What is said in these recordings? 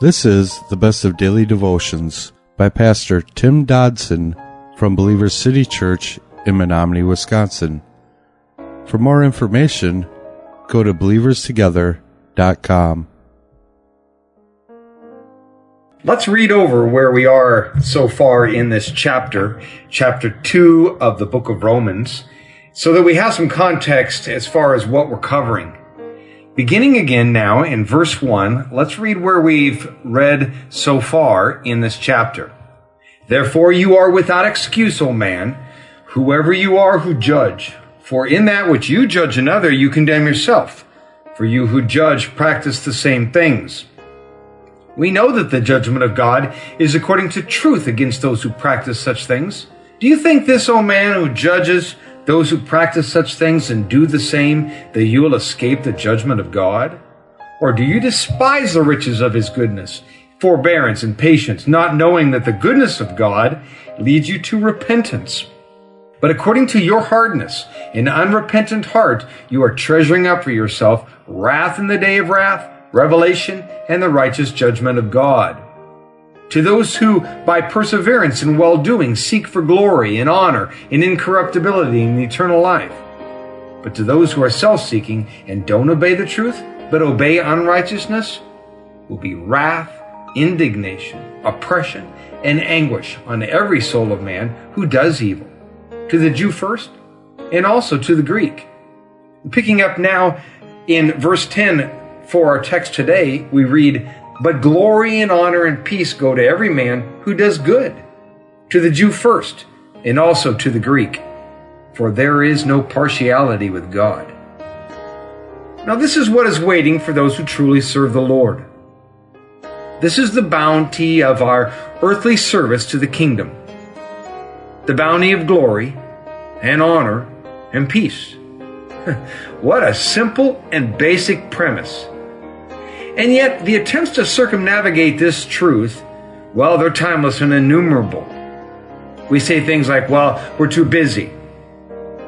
This is the best of daily devotions by Pastor Tim Dodson from Believers City Church in Menominee, Wisconsin. For more information, go to believerstogether.com. Let's read over where we are so far in this chapter, chapter 2 of the book of Romans, so that we have some context as far as what we're covering. Beginning again now in verse 1, let's read where we've read so far in this chapter. Therefore you are without excuse, O man, whoever you are who judge. For in that which you judge another, you condemn yourself. For you who judge practice the same things. We know that the judgment of God is according to truth against those who practice such things. Do you think this, O man, who judges those who practice such things and do the same, that you will escape the judgment of God? Or do you despise the riches of his goodness, forbearance, and patience, not knowing that the goodness of God leads you to repentance? But according to your hardness, and unrepentant heart, you are treasuring up for yourself wrath in the day of wrath, revelation, and the righteous judgment of God to those who, by perseverance in well doing, seek for glory and honor and incorruptibility and eternal life. But to those who are self seeking and don't obey the truth, but obey unrighteousness, will be wrath, indignation, oppression, and anguish on every soul of man who does evil, to the Jew first, and also to the Greek. Picking up now in verse 10 for our text today, we read, but glory and honor and peace go to every man who does good, to the Jew first, and also to the Greek, for there is no partiality with God. Now, this is what is waiting for those who truly serve the Lord. This is the bounty of our earthly service to the kingdom, the bounty of glory and honor and peace. what a simple and basic premise and yet, the attempts to circumnavigate this truth, well, they're timeless and innumerable. We say things like, well, we're too busy.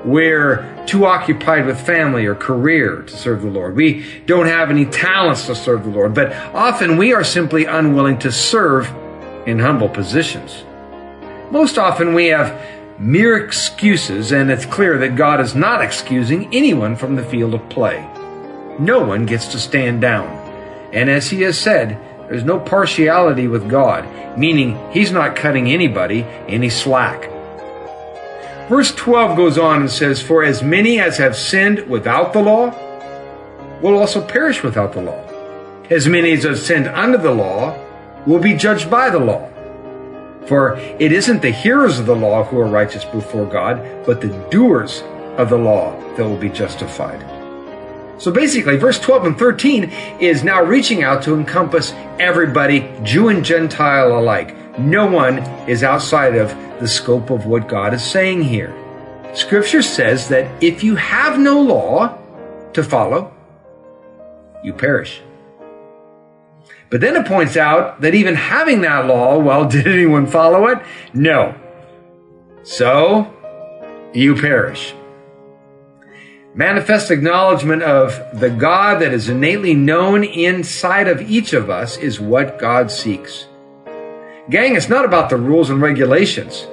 We're too occupied with family or career to serve the Lord. We don't have any talents to serve the Lord. But often we are simply unwilling to serve in humble positions. Most often we have mere excuses, and it's clear that God is not excusing anyone from the field of play. No one gets to stand down. And as he has said, there's no partiality with God, meaning he's not cutting anybody any slack. Verse 12 goes on and says, For as many as have sinned without the law will also perish without the law. As many as have sinned under the law will be judged by the law. For it isn't the hearers of the law who are righteous before God, but the doers of the law that will be justified. So basically, verse 12 and 13 is now reaching out to encompass everybody, Jew and Gentile alike. No one is outside of the scope of what God is saying here. Scripture says that if you have no law to follow, you perish. But then it points out that even having that law, well, did anyone follow it? No. So, you perish. Manifest acknowledgement of the God that is innately known inside of each of us is what God seeks. Gang, it's not about the rules and regulations.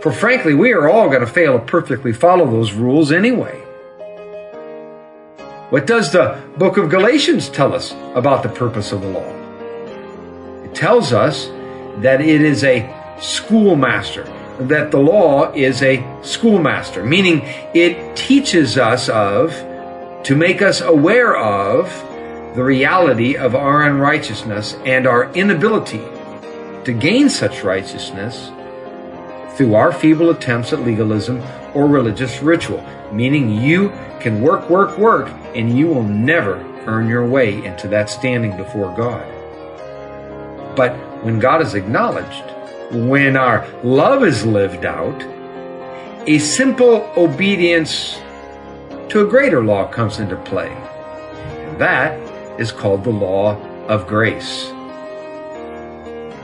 For frankly, we are all going to fail to perfectly follow those rules anyway. What does the book of Galatians tell us about the purpose of the law? It tells us that it is a schoolmaster that the law is a schoolmaster, meaning it teaches us of, to make us aware of, the reality of our unrighteousness and our inability to gain such righteousness through our feeble attempts at legalism or religious ritual, meaning you can work, work, work, and you will never earn your way into that standing before God. But when God is acknowledged, when our love is lived out, a simple obedience to a greater law comes into play. And that is called the law of grace.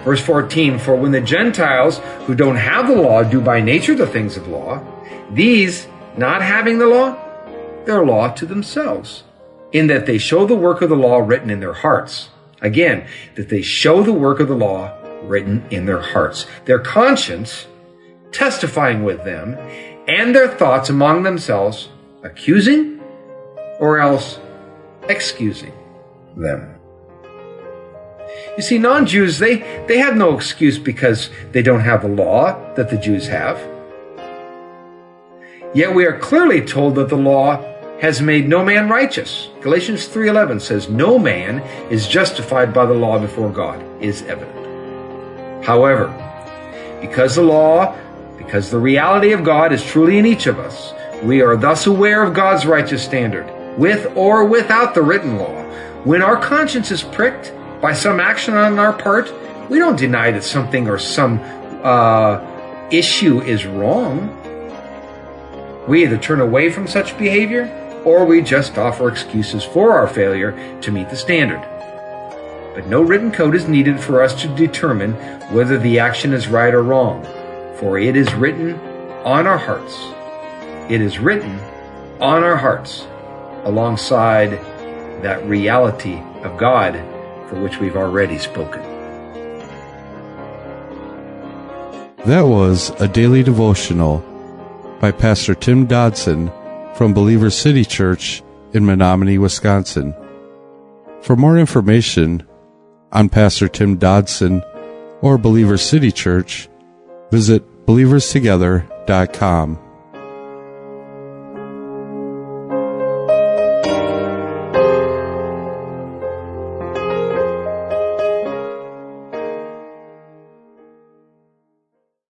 Verse 14 For when the Gentiles who don't have the law do by nature the things of law, these, not having the law, they're law to themselves, in that they show the work of the law written in their hearts, Again, that they show the work of the law written in their hearts, their conscience testifying with them, and their thoughts among themselves, accusing or else excusing them. You see, non-Jews, they, they have no excuse because they don't have the law that the Jews have. Yet we are clearly told that the law has made no man righteous. Galatians 3:11 says no man is justified by the law before God is evident. However, because the law, because the reality of God is truly in each of us, we are thus aware of God's righteous standard, with or without the written law. When our conscience is pricked by some action on our part, we don't deny that something or some uh, issue is wrong. We either turn away from such behavior or we just offer excuses for our failure to meet the standard. But no written code is needed for us to determine whether the action is right or wrong, for it is written on our hearts. It is written on our hearts alongside that reality of God for which we've already spoken. That was a daily devotional by Pastor Tim Dodson from Believer City Church in Menominee, Wisconsin. For more information on Pastor Tim Dodson or Believer City Church, visit believerstogether.com.